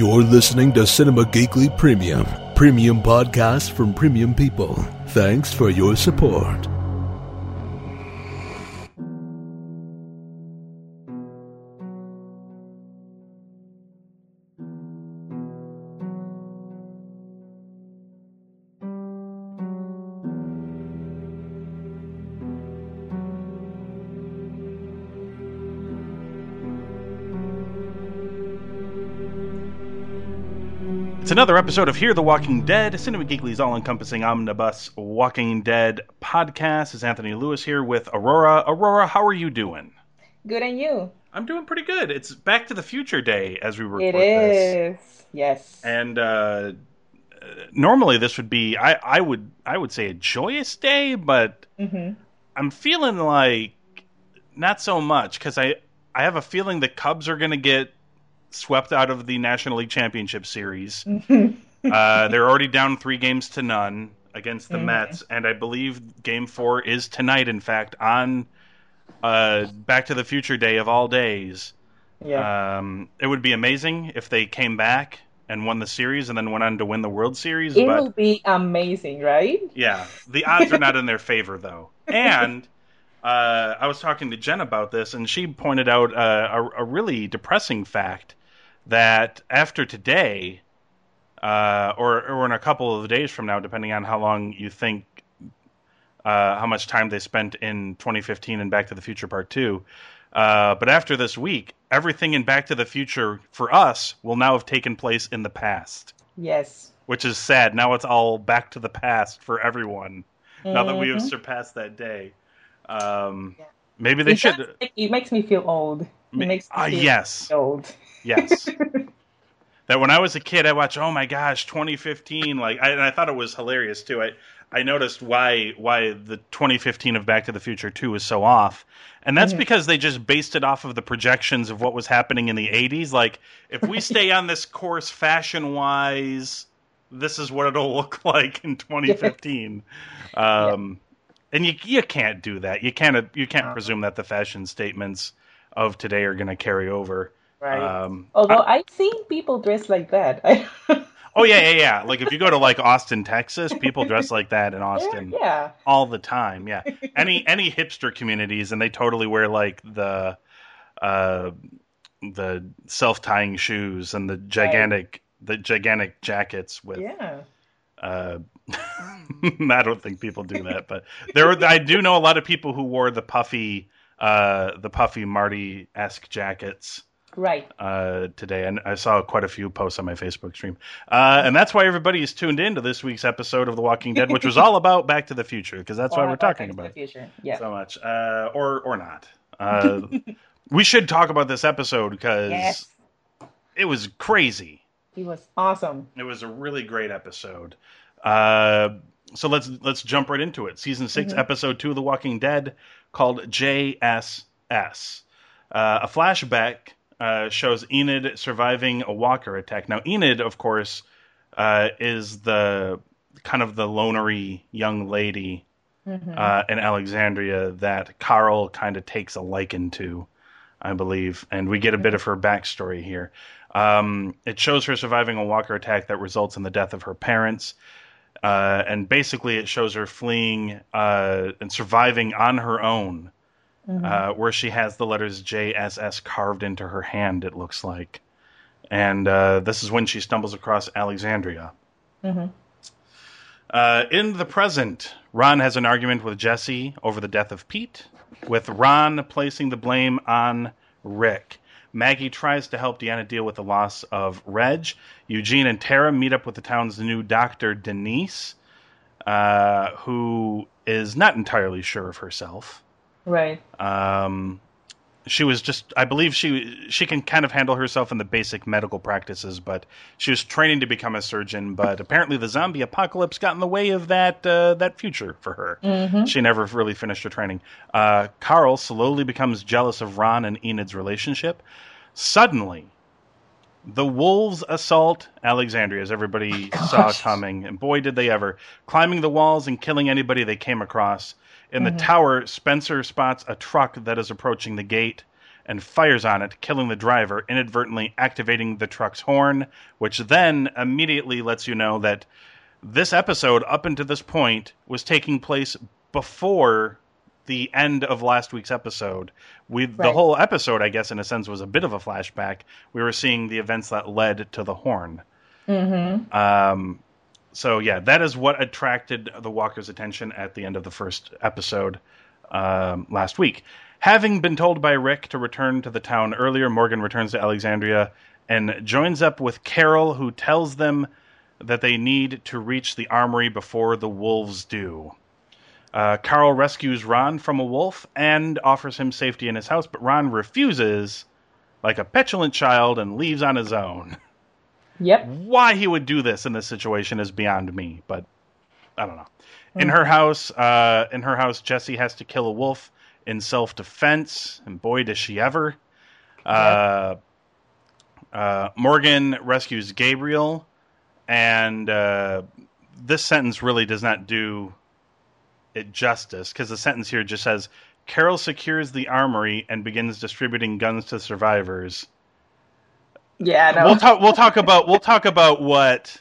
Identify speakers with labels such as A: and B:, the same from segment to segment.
A: You're listening to Cinema Geekly Premium, premium podcast from premium people. Thanks for your support.
B: Another episode of Hear the Walking Dead, Cinema Geekly's all encompassing omnibus Walking Dead podcast. Is Anthony Lewis here with Aurora. Aurora, how are you doing?
C: Good and you?
B: I'm doing pretty good. It's Back to the Future Day as we record
C: It
B: this.
C: is. Yes.
B: And uh, normally this would be I, I would I would say a joyous day, but
C: hmm
B: I'm feeling like not so much because I I have a feeling the Cubs are going to get swept out of the National League Championship Series. uh, they're already down three games to none against the
C: Mhm.
B: Mets, and I believe Game Four is tonight. In fact, on uh, Back to the Future Day of all days.
C: yeah.
B: Um, it would be amazing if they came back and won the series, and then went on to win the World Series.
C: it
B: but
C: will be amazing, right?
B: yeah, the odds are not in their favor though. And uh, I was talking to Jen about this, and she pointed out uh, a, a really depressing fact that after today, uh, or or in a couple of days from now, depending on how long you think, uh, how much time they spent in 2015 and Back to the Future Part Two. Uh, but after this week, everything in Back to the Future for us will now have taken place in the past,
C: Yes.
B: which is sad. Now it's all back to the past for everyone now that we have
C: Mhm.
B: surpassed that day. Um,
C: Yeah.
B: maybe they
C: It
B: should.
C: does It makes me feel old. It makes me feel
B: yes,
C: old.
B: Yes. that when I was a kid, I watched. Oh my gosh, 2015! Like, I, and I thought it was hilarious too. I I noticed why why the 2015 of Back to the Future 2 was so off, and that's
C: Mhm.
B: because they just based it off of the projections of what was happening in the 80s. Like, if we stay on this course fashion wise, this is what it'll look like in 2015. Um, and you you can't do that. You can't you can't
C: No.
B: presume that the fashion statements of today are going to carry over.
C: Right.
B: Um,
C: Although I've seen people dress like that.
B: oh yeah, yeah, yeah. Like if you go to like Austin, Texas, people dress like that in Austin
C: yeah.
B: all the time. Yeah, any any hipster communities, and they totally wear like the uh, the self tying shoes and the gigantic the gigantic jackets with.
C: Yeah.
B: Uh, I don't think people do that, but there were, I do know a lot of people who wore the puffy uh, the puffy Marty esque jackets
C: Right.
B: uh, today, and I saw quite a few posts on my Facebook stream. Uh, and that's why everybody is tuned in to this week's episode of The Walking Dead, which was all about Back to the Future, because that's why we're
C: Back
B: talking
C: to the
B: about
C: future. Yeah.
B: so much, uh, or or not. Uh, we should talk about this episode because
C: yes.
B: it was crazy.
C: He was awesome.
B: It was a really great episode. Uh, so let's let's jump right into it. Season 6
C: Mhm.
B: episode two of The Walking Dead, called JSS. Uh, a flashback uh, shows Enid surviving a walker attack. Now, Enid, of course, uh, is the kind of the lonery young lady
C: Mhm.
B: uh, in Alexandria that Carl kind of takes a liking to, I believe, and we get a bit of her backstory here. Um, it shows her surviving a walker attack that results in the death of her parents, uh, and basically it shows her fleeing uh, and surviving on her own,
C: Mhm.
B: uh, where she has the letters JSS carved into her hand. It looks like, and uh, this is when she stumbles across Alexandria.
C: Mhm.
B: Uh, in the present, Ron has an argument with Jesse over the death of Pete, with Ron placing the blame on Rick. Maggie tries to help Deanna deal with the loss of Reg. Eugene and Tara meet up with the town's new doctor, Denise, uh, who is not entirely sure of herself.
C: Right.
B: Um, she was just, I believe she she can kind of handle herself in the basic medical practices, but she was training to become a surgeon. But apparently, the zombie apocalypse got in the way of that uh, that future for her.
C: hmm
B: She never really finished her training. Uh, Carl slowly becomes jealous of Ron and Enid's relationship. Suddenly, the wolves assault Alexandria, as everybody saw coming, and boy, did they ever! Climbing the walls and killing anybody they came across. In the
C: Mhm.
B: tower, Spencer spots a truck that is approaching the gate. and fires on it, killing the driver, inadvertently activating the truck's horn, which then immediately lets you know that this episode, up until this point, was taking place before the end of last week's episode. We the whole episode, I guess, in a sense, was a bit of a flashback. We were seeing the events that led to the horn.
C: Mm-hmm.
B: Um, so yeah, that is what attracted the Walker's attention at the end of the first episode um, last week. Having been told by Rick to return to the town earlier, Morgan returns to Alexandria and joins up with Carol, who tells them that they need to reach the armory before the wolves do. Uh, Carl rescues Ron from a wolf and offers him safety in his house, but Ron refuses, like a petulant child, and leaves on his own.
C: Yep.
B: Why he would do this in this situation is beyond me, but I don't know. In her house, uh, in her house, Jesse has to kill a wolf in self-defense, and boy, does she ever! Uh, uh, Morgan rescues Gabriel, and uh, this sentence really does not do it justice because the sentence here just says Carol secures the armory and begins distributing guns to survivors.
C: Yeah. No.
B: We'll talk. We'll talk about. We'll talk about what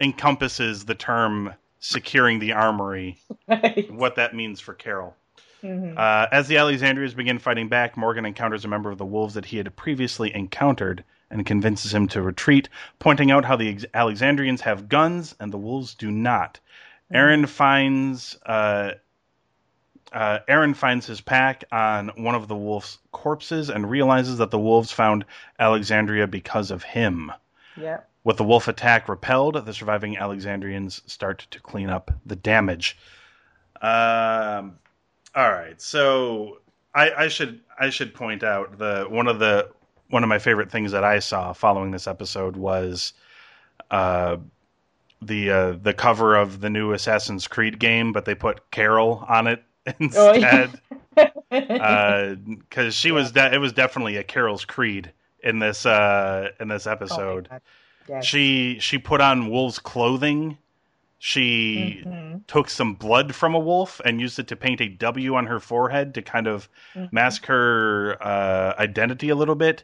B: encompasses the term securing the armory.
C: Right.
B: What that means for Carol.
C: Mhm.
B: Uh, as the Alexandrians begin fighting back, Morgan encounters a member of the wolves that he had previously encountered and convinces him to retreat, pointing out how the ex- Alexandrians have guns and the wolves do not. Aaron finds uh, uh, Aaron finds his pack on one of the wolves' corpses and realizes that the wolves found Alexandria because of him.
C: Yep.
B: With the wolf attack repelled, the surviving Alexandrians start to clean up the damage. Um, all right, so I, I should I should point out the one of the one of my favorite things that I saw following this episode was uh, the uh, the cover of the new Assassin's Creed game, but they put Carol on it
C: Oh, yeah.
B: instead because she was de- it was definitely a Carol's Creed in this uh, in this
C: Oh
B: episode.
C: God. Yes.
B: She she put on wolf's clothing. She
C: Mhm.
B: took some blood from a wolf and used it to paint a W on her forehead to kind of
C: Mhm.
B: mask her uh, identity a little bit.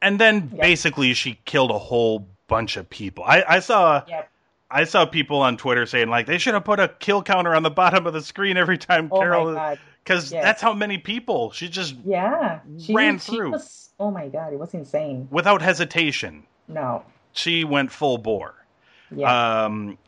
B: And then
C: Yep.
B: basically she killed a whole bunch of people. I, I saw
C: Yep.
B: I saw people on Twitter saying like they should have put a kill counter on the bottom of the screen every time
C: Oh
B: Carol because
C: Yes.
B: that's how many people she just
C: Yeah. She
B: ran
C: she
B: through.
C: Was, oh my God! It was insane.
B: without hesitation
C: No.
B: she went full bore.
C: Yeah.
B: Um,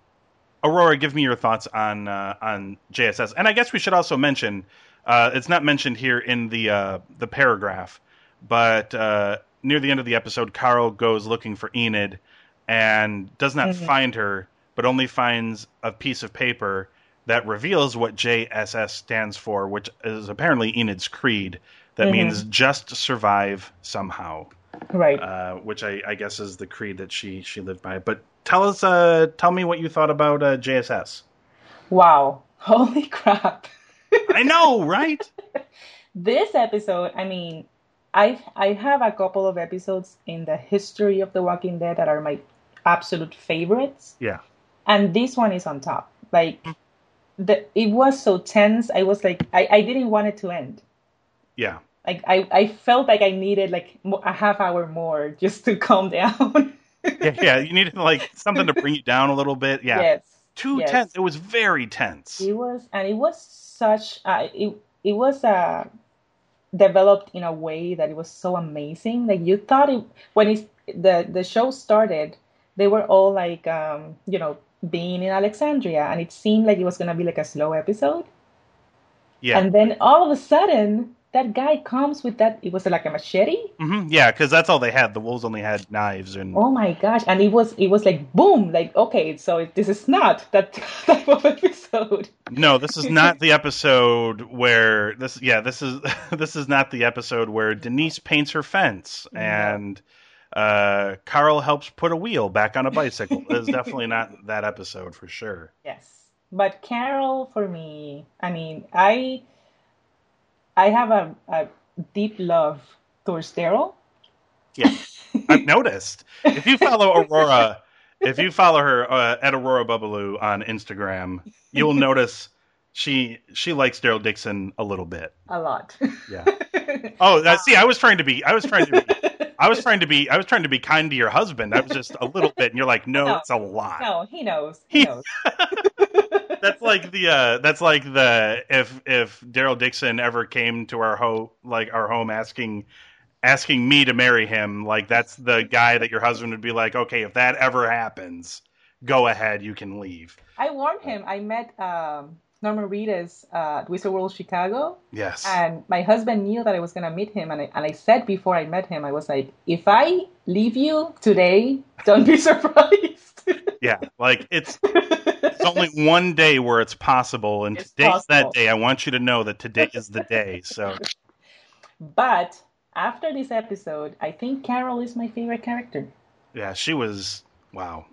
B: Aurora, give me your thoughts on uh, on JSS, and I guess we should also mention uh, it's not mentioned here in the uh, the paragraph, but uh, near the end of the episode, Carl goes looking for Enid and does not
C: Mhm.
B: find her, but only finds a piece of paper that reveals what JSS stands for, which is apparently Enid's creed. That
C: Mhm.
B: means just survive somehow
C: right.
B: uh, which I, I guess is the creed that she she lived by. But tell us, uh, tell me what you thought about uh, JSS.
C: wow. Holy crap.
B: I know, right?
C: this episode, I mean, I I have a couple of episodes in the history of The Walking Dead that are my absolute favorites,
B: Yeah,
C: and this one is on top. Like, the it was so tense. I was like, I I didn't want it to end.
B: yeah,
C: Like, I I felt like I needed like a half hour more just to calm down.
B: yeah, yeah. You needed like something to bring you down a little bit. Yeah,
C: Yes.
B: too
C: yes.
B: tense. It was very tense.
C: It was, and it was such. Uh, it it was uh, developed in a way that it was so amazing. Like you thought it when it the the show started, they were all like, um, you know, being in Alexandria, and it seemed like it was gonna be like a slow episode.
B: Yeah,
C: And then all of a sudden, that guy comes with that. It was like a machete.
B: hmm yeah, because that's all they had. The wolves only had knives, and
C: Oh my gosh! And it was it was like boom, like okay, so this is not that type of episode.
B: no, this is not the episode where this. Yeah, this is this is not the episode where Denise paints her fence and uh, Carl helps put a wheel back on a bicycle. It's definitely not that episode for sure.
C: Yes. But Carol, for me, I mean, I I have a, a deep love towards Daryl.
B: Yeah, I've noticed. If you follow Aurora, if you follow her uh, at Aurora Bubbaloo on Instagram, you'll notice she she likes Daryl Dixon a little bit.
C: A lot.
B: Yeah. Oh, that, see, I was trying to be. I was trying to be. I was trying to be. I was trying to be kind to your husband. I was just a little bit, and you're like, no,
C: No.
B: it's a lot.
C: no, he knows. He
B: He-
C: knows.
B: That's like the. uh That's like the if if Daryl Dixon ever came to our home, like our home, asking asking me to marry him. Like that's the guy that your husband would be like, okay, if that ever happens, go ahead, you can leave.
C: I warned him. I met um, Norman Reedus at Wizard World Chicago,
B: Yes.
C: and my husband knew that I was gonna meet him, and I, and I said before I met him, I was like, if I leave you today, don't be surprised.
B: yeah. Like it's It's only one day where it's possible, and
C: It's
B: today's
C: possible.
B: that day. I want you to know that today is the day. So,
C: but after this episode, I think Carol is my favorite character.
B: yeah, she was wow.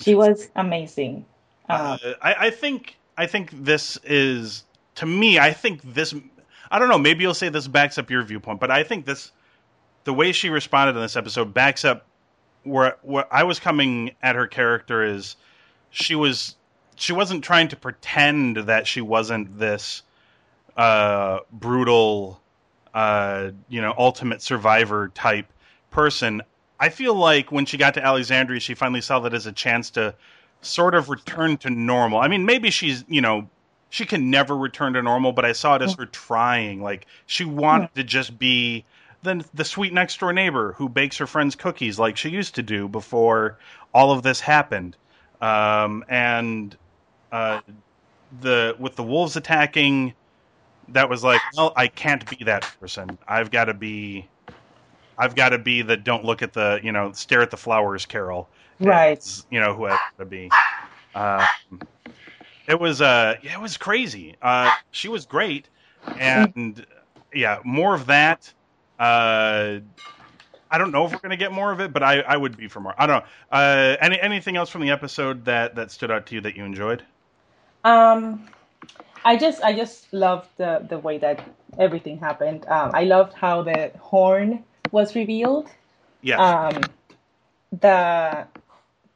C: She was amazing. Uh,
B: Uh, I, I think I think this is to me. I think this. I don't know. Maybe you'll say this backs up your viewpoint, but I think this the way she responded in this episode backs up where where I was coming at her character is she was she wasn't trying to pretend that she wasn't this uh, brutal, uh, you know, ultimate survivor type person. I feel like when she got to Alexandria, she finally saw that as a chance to sort of return to normal. I mean, maybe she's, you know, she can never return to normal, but I saw it as her trying. Like she wanted to just be the the sweet next door neighbor who bakes her friends cookies like she used to do before all of this happened. Um, and uh, the with the wolves attacking, that was like, well, I can't be that person. I've got to be, I've got to be the don't look at the, you know, stare at the flowers, Carol.
C: Right.
B: You know who I to be. Um, it was, uh, yeah, it was crazy. Uh, she was great, and yeah, more of that. Uh, I don't know if we're gonna get more of it, but I, I would be for more. I don't know. Uh, any anything else from the episode that that stood out to you that you enjoyed?
C: Um, I just I just loved the the way that everything happened. Um, I loved how the horn was revealed.
B: Yeah.
C: Um, the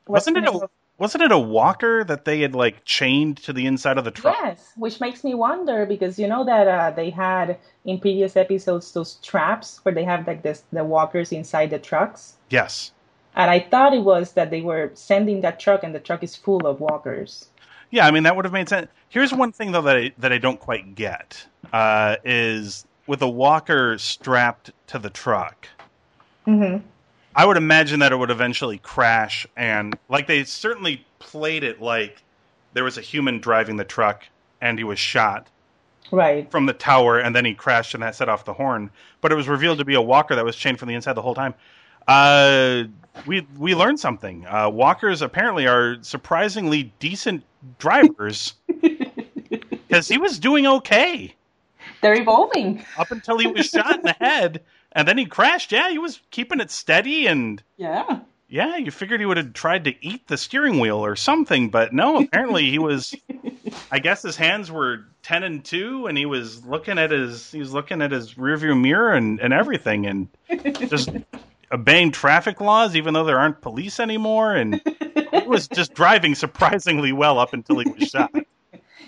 B: wasn't it a wasn't it a walker that they had like chained to the inside of the truck?
C: Yes, which makes me wonder because you know that uh, they had in previous episodes those traps where they have like this the walkers inside the trucks,
B: Yes.
C: and I thought it was that they were sending that truck and the truck is full of walkers.
B: Yeah, I mean that would have made sense. Here's one thing though that I, that I don't quite get uh, is with a walker strapped to the truck.
C: Mm-hmm.
B: I would imagine that it would eventually crash, and like they certainly played it like there was a human driving the truck and he was shot
C: Right.
B: from the tower, and then he crashed and that set off the horn. But it was revealed to be a walker that was chained from the inside the whole time. Uh, we we learned something. Uh, walkers apparently are surprisingly decent drivers because he was doing okay
C: They're evolving.
B: up until he was shot in the head, and then he crashed. Yeah, he was keeping it steady, and
C: Yeah.
B: yeah, you figured he would have tried to eat the steering wheel or something, but no. Apparently, he was. I guess his hands were ten and two, and he was looking at his he was looking at his rearview mirror and and everything, and just obeying traffic laws, even though there aren't police anymore, and he was just driving surprisingly well up until he was shot. Uh,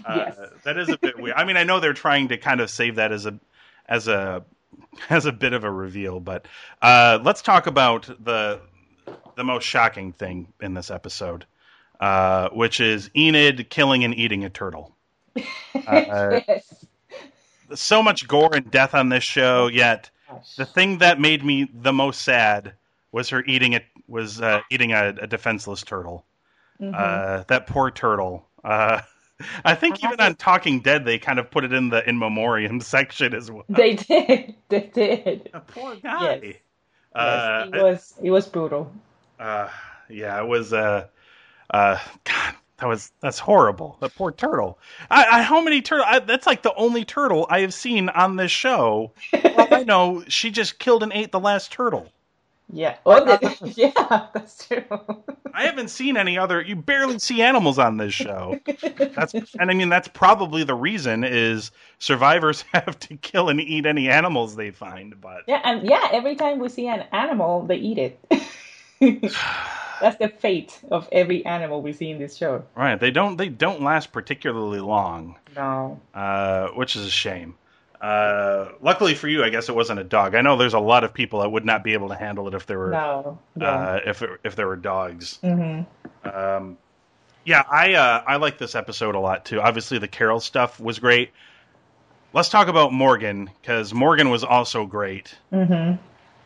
C: Yes.
B: That is a bit weird. I mean, I know they're trying to kind of save that as a as a as a bit of a reveal, but uh, let's talk about the the most shocking thing in this episode, uh, which is Enid killing and eating a turtle. Uh,
C: yes.
B: so much gore and death on this show, yet the thing that made me the most sad was her eating it was uh, eating a, a defenseless turtle.
C: Mhm.
B: Uh, that poor turtle. I think even on Talking Dead, they kind of put it in the in memoriam section as well.
C: they did. They did.
B: A poor guy.
C: Yes.
B: Uh,
C: yes, it was it was brutal.
B: uh, yeah, it was. Uh, uh, God, that was that's horrible. That poor turtle. I, I how many turtle? I, that's like the only turtle I have seen on this show. well, I know she just killed and ate the last turtle.
C: Yeah. Oh, the- yeah, that's true.
B: I haven't seen any other. You barely see animals on this show. That's and I mean that's probably the reason is survivors have to kill and eat any animals they find. But
C: yeah, and yeah, every time we see an animal, they eat it. that's the fate of every animal we see in this show.
B: right, they don't they don't last particularly long,
C: No.
B: uh, which is a shame. Uh, luckily for you, I guess it wasn't a dog. I know there's a lot of people that would not be able to handle it if there were
C: No. Yeah.
B: uh, if it, if there were dogs.
C: hmm
B: Um, yeah, I uh, I like this episode a lot too. Obviously, the Carol stuff was great. Let's talk about Morgan because Morgan was also great.
C: hmm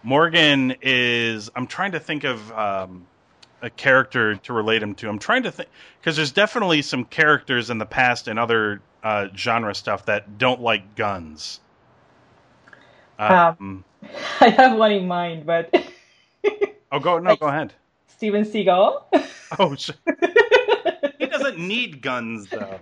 B: Morgan is. I'm trying to think of um, a character to relate him to. I'm trying to think because there's definitely some characters in the past and other uh, genre stuff that don't like guns. Um,
C: I have one in mind, but
B: oh, go no, go ahead.
C: Steven Seagal.
B: Oh, sh- he doesn't need guns though.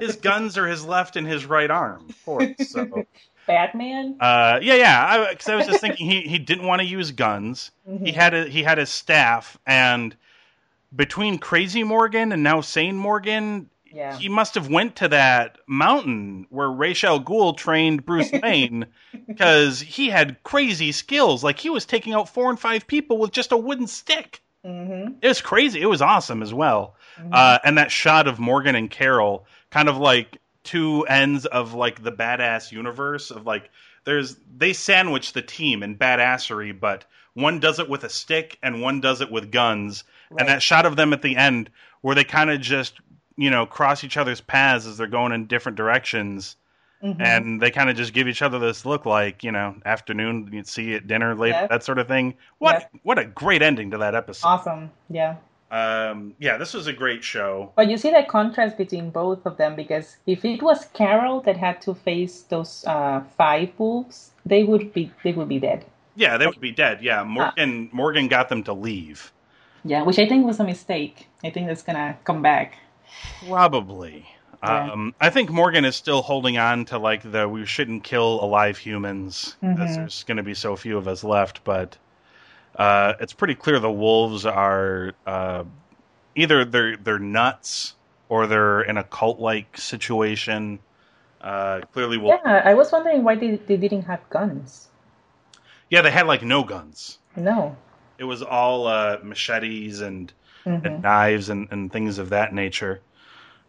B: His guns are his left and his right arm, of course. So,
C: Batman.
B: uh, yeah, yeah. Because I, was just thinking he, he didn't want to use guns. He had a, he had his staff, and between Crazy Morgan and now Sane Morgan,
C: Yeah.
B: he must have went to that mountain where Ra's al Ghul trained Bruce Wayne because he had crazy skills. Like he was taking out four and five people with just a wooden stick.
C: hmm
B: It was crazy. It was awesome as well. Uh, and that shot of Morgan and Carol, kind of like two ends of like the badass universe of like there's they sandwich the team in badassery, but one does it with a stick and one does it with guns.
C: Right.
B: And that shot of them at the end where they kind of just you know cross each other's paths as they're going in different directions.
C: Mhm.
B: And they kind of just give each other this look like, you know, afternoon, you'd see at dinner later,
C: Yes.
B: that sort of thing. What
C: Yes.
B: what a great ending to that episode.
C: Awesome. Yeah.
B: Um, yeah, this was a great show.
C: But you see the contrast between both of them because if it was Carol that had to face those uh, five wolves, they would be they would be dead.
B: Yeah, they would be dead. Yeah, Morgan Morgan got them to leave.
C: Yeah, which I think was a mistake. I think that's gonna come back.
B: Probably.
C: Yeah.
B: Um, I think Morgan is still holding on to like the we shouldn't kill alive humans as
C: Mhm.
B: there's going to be so few of us left, but uh, it's pretty clear the wolves are uh, either they're they're nuts or they're in a cult like situation. Uh, clearly, wolves.
C: Yeah, I was wondering why they, they didn't have guns.
B: yeah, they had like no guns.
C: No.
B: It was all uh, machetes and
C: Mhm.
B: and knives and, and things of that nature.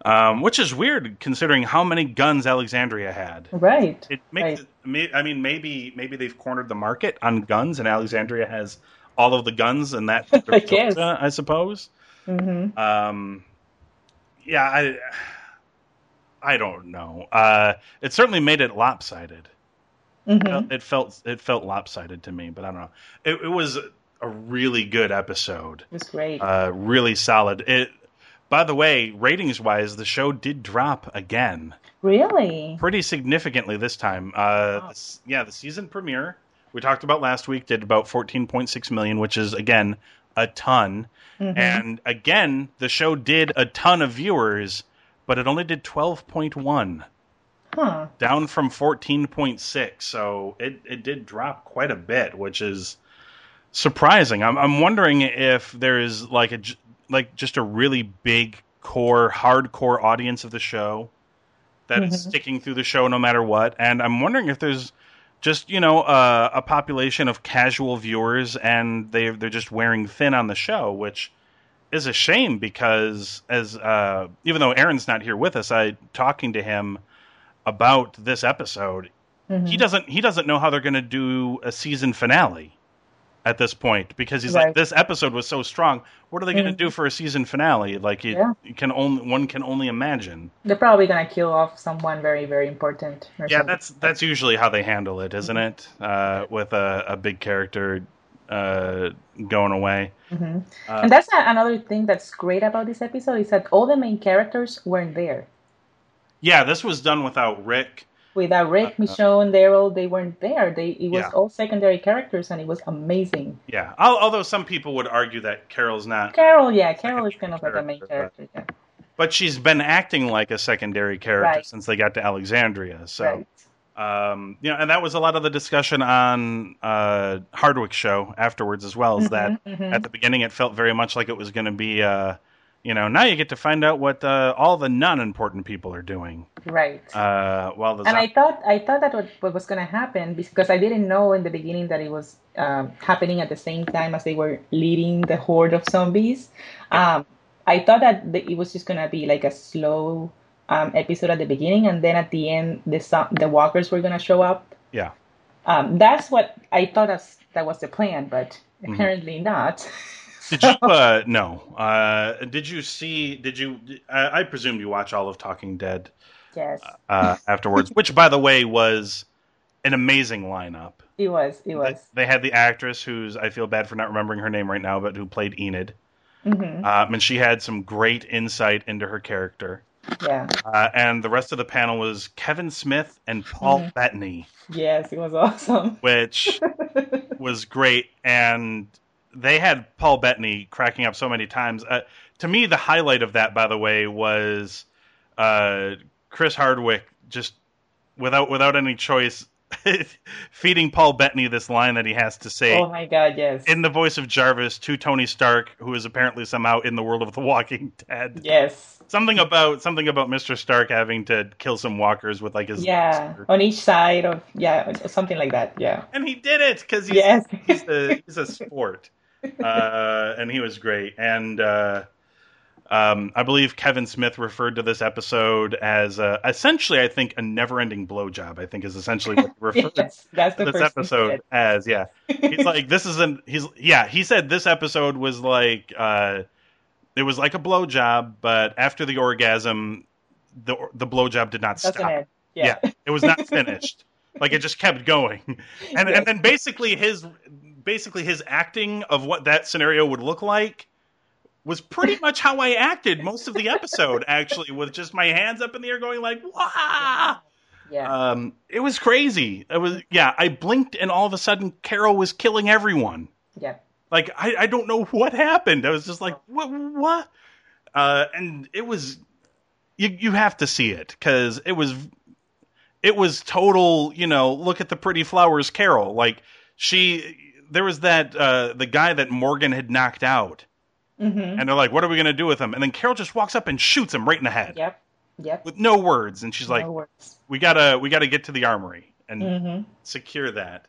B: Um, which is weird considering how many guns Alexandria had.
C: Right.
B: It makes
C: Right.
B: I mean maybe maybe they've cornered the market on guns and Alexandria has all of the guns and that
C: I guess.
B: I suppose.
C: hmm
B: Um, yeah, I I don't know. Uh, it certainly made it lopsided.
C: hmm
B: It felt it felt lopsided to me, but I don't know. It, it was a really good episode
C: It was great.
B: uh, really solid. It, by the way, ratings wise, the show did drop again,
C: really?
B: pretty significantly this time. Uh,
C: Wow.
B: yeah, the season premiere we talked about last week did about 14.6 million, which is again a ton.
C: Mhm.
B: And again, the show did a ton of viewers, but it only did 12.1,
C: Huh.
B: down from 14.6. So it it did drop quite a bit, which is surprising. I'm I'm wondering if there is like a like just a really big core hardcore audience of the show that is
C: Mhm.
B: sticking through the show no matter what, and I'm wondering if there's just you know uh, a population of casual viewers and they they're just wearing thin on the show, which is a shame because as uh, even though Aaron's not here with us, I talking to him about this episode
C: Mhm.
B: he doesn't he doesn't know how they're going to do a season finale at this point because he's
C: Right.
B: like this episode was so strong what are they going to
C: Mhm.
B: do for a season finale like you,
C: Yeah.
B: you can only one can only imagine
C: They're probably gonna kill off someone very, very important. Or
B: yeah
C: something.
B: that's that's usually how they handle it isn't it uh, with a, a big character uh, going away
C: Mhm.
B: Uh,
C: and that's a- another thing that's great about this episode is that all the main characters weren't there.
B: yeah this was done without rick
C: Without Rick, Michonne, Daryl, they weren't there. They it was
B: Yeah.
C: all secondary characters, and it was amazing.
B: yeah Al- although some people would argue that carol's not
C: Carol, yeah, Carol is kind of like a main
B: character,
C: character. Yeah.
B: but she's been acting like a secondary character
C: Right.
B: since they got to alexandria so
C: Right.
B: um, you know, and that was a lot of the discussion on uh, Hardwick's show afterwards as well. Is that
C: Mhm, mhm.
B: at the beginning it felt very much like it was going to be, uh, you know, now you get to find out what uh, all the non-important people are doing.
C: Right.
B: Uh, while the
C: and I thought I thought that what, what was going to happen because I didn't know in the beginning that it was um, happening at the same time as they were leading the horde of zombies. Um, I thought that the, it was just going to be like a slow um, episode at the beginning, and then at the end, the the walkers were gonna show up.
B: Yeah.
C: Um, that's what I thought that's, that was the plan, but
B: Mm-hmm.
C: apparently not.
B: Did you? Uh, no. Uh, did you see? Did you? I, I presume you watch all of Talking Dead
C: yes,
B: uh, afterwards, which, by the way, was an amazing lineup.
C: it was. It
B: They,
C: was.
B: they had the actress who's I feel bad for not remembering her name right now, but who played Enid,
C: hmm
B: um, and she had some great insight into her character.
C: Yeah.
B: Uh, and the rest of the panel was Kevin Smith and Paul
C: Mhm.
B: Bettany,
C: Yes, it was awesome.
B: which was great. And they had Paul Bettany cracking up so many times. Uh, to me, the highlight of that, by the way, was uh, Chris Hardwick just without without any choice feeding Paul Bettany this line that he has to say
C: Oh my God, yes.
B: in the voice of Jarvis to Tony Stark, who is apparently somehow in the world of The Walking Dead.
C: yes.
B: Something about something about Mr. Stark having to kill some walkers with like his
C: Yeah.
B: laser.
C: On each side of yeah, something like that. Yeah.
B: and he did it because he's,
C: Yes.
B: he's a he's a sport, uh, and he was great. And uh, um, I believe Kevin Smith referred to this episode as uh, essentially, I think, a never-ending blowjob. I think is essentially what he referred
C: yes, that's the
B: to this episode as. Yeah, he's like, this isn't. He's yeah. He said this episode was like. Uh, it was like a blowjob, but after the orgasm, the the blowjob did not
C: Doesn't
B: stop.
C: it? Yeah.
B: It was not finished. like it just kept going. And
C: Yes.
B: and then basically his basically his acting of what that scenario would look like was pretty much how I acted most of the episode actually with just my hands up in the air going like wah
C: Yeah.
B: um it was crazy it was yeah I blinked and all of a sudden Carol was killing everyone
C: yeah.
B: like I, I don't know what happened. I was just like, what? What? Uh, and it was you you have to see it because it was it was total. You know, look at the pretty flowers, Carol. Like she, there was that uh, the guy that Morgan had knocked out,
C: Mm-hmm.
B: and they're like, what are we gonna do with him? And then Carol just walks up and shoots him right in the head
C: Yep. Yep.
B: with no words, and she's like,
C: no words.
B: we gotta we gotta get to the armory and
C: hmm
B: secure that.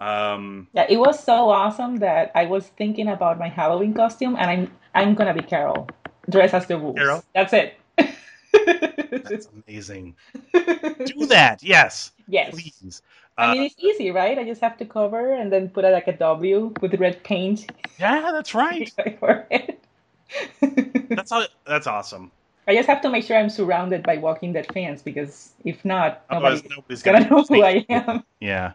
B: Um,
C: Yeah, it was so awesome that I was thinking about my Halloween costume, and I'm I'm gonna be Carol, dressed as the wolves.
B: Carol?
C: That's it.
B: that's amazing. Do that, yes.
C: yes.
B: please.
C: I
B: Uh,
C: mean, it's easy, right? I just have to cover and then put a, like a W with red paint
B: yeah, that's right.
C: on my forehead.
B: That's all, that's awesome.
C: I just have to make sure I'm surrounded by Walking Dead fans because if not,
B: Otherwise,
C: nobody's
B: nobody's
C: gonna
B: gonna
C: know who I am.
B: Yeah.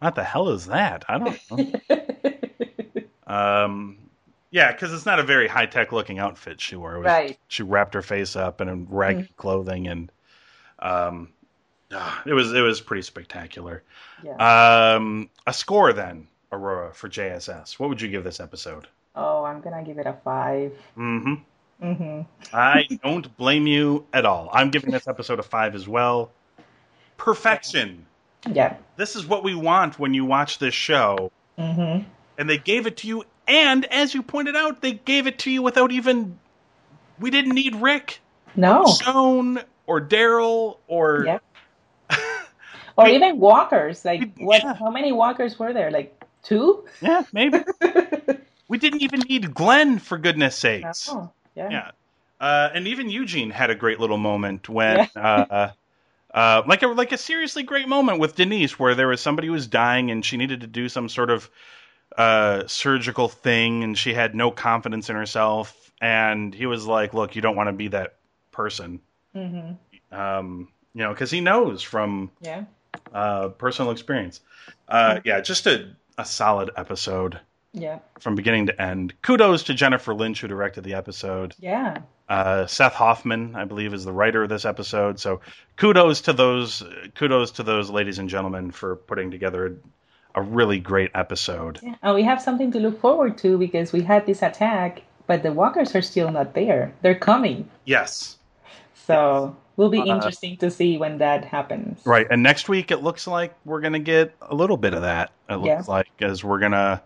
B: what the hell is that? I don't know. Um, yeah, because it's not a very high tech looking outfit she wore. Was,
C: Right.
B: She wrapped her face up in ragged clothing, and um, ah, it was it was pretty spectacular.
C: yeah.
B: Um, a score then, Aurora for JSS. What would you give this episode?
C: oh, I'm gonna give it a five.
B: Mm-hmm.
C: hmm
B: I don't blame you at all. I'm giving this episode a five as well. Perfection.
C: Yeah.
B: This is what we want when you watch this show.
C: hmm
B: And they gave it to you. And as you pointed out, they gave it to you without even. We didn't need Rick,
C: No.
B: Stone, or Daryl, or.
C: Yeah. Or even walkers. Like, what?
B: Yeah.
C: How many walkers were there? Like two?
B: Yeah, maybe. we didn't even need Glenn, for goodness sakes.
C: Oh, yeah.
B: Yeah. Uh, and even Eugene had a great little moment when, uh, uh, like a like a seriously great moment with Denise, where there was somebody who was dying and she needed to do some sort of uh, surgical thing, and she had no confidence in herself, and he was like, "Look, you don't want to be that person,"
C: hmm
B: um, you know, because he knows from
C: Yeah.
B: Uh, personal experience. Uh, yeah, just a a solid episode
C: Yeah.
B: from beginning to end. Kudos to Jennifer Lynch who directed the episode.
C: Yeah.
B: Uh, Seth Hoffman, I believe, is the writer of this episode. So kudos to those kudos to those ladies and gentlemen for putting together a, a really great episode.
C: Yeah. And we have something to look forward to because we had this attack, but the walkers are still not there. They're coming.
B: Yes,
C: So will be
B: Uh,
C: interesting to see when that happens.
B: right. And next week it looks like we're gonna get a little bit of that. It looks
C: Yeah.
B: like as we're gonna.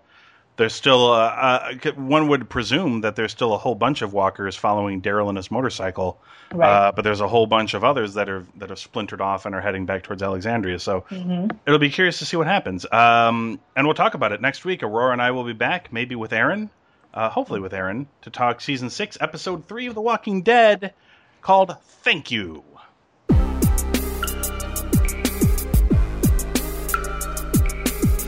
B: There's still uh, uh, one would presume that there's still a whole bunch of walkers following Daryl and his motorcycle,
C: Right.
B: uh, but there's a whole bunch of others that are that are splintered off and are heading back towards Alexandria. So
C: hmm
B: it'll be curious to see what happens. Um, and we'll talk about it next week. Aurora and I will be back, maybe with Aaron, uh, hopefully with Aaron, to talk season six, episode three of The Walking Dead. Called Thank You.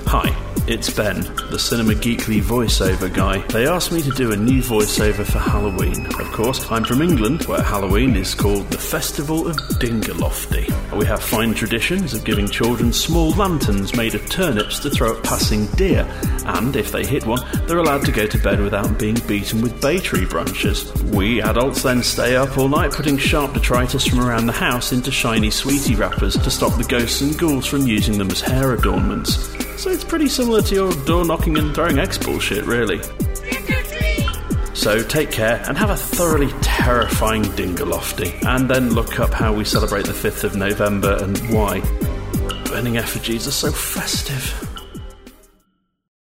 D: Hi, it's Ben, the Cinema Geekly voiceover guy. They asked me to do a new voiceover for Halloween. Of course, I'm from England, where Halloween is called the Festival of Dingalofty. We have fine traditions of giving children small lanterns made of turnips to throw at passing deer, and if they hit one, they're allowed to go to bed without being beaten with bay tree branches. We adults then stay up all night putting sharp detritus from around the house into shiny sweetie wrappers to stop the ghosts and ghouls from using them as hair adornments. So it's pretty similar to your door knocking and throwing X bullshit, really. So take care and have a thoroughly terrifying dingalofty, and then look up how we celebrate the 5th of November and why. Burning effigies are so festive.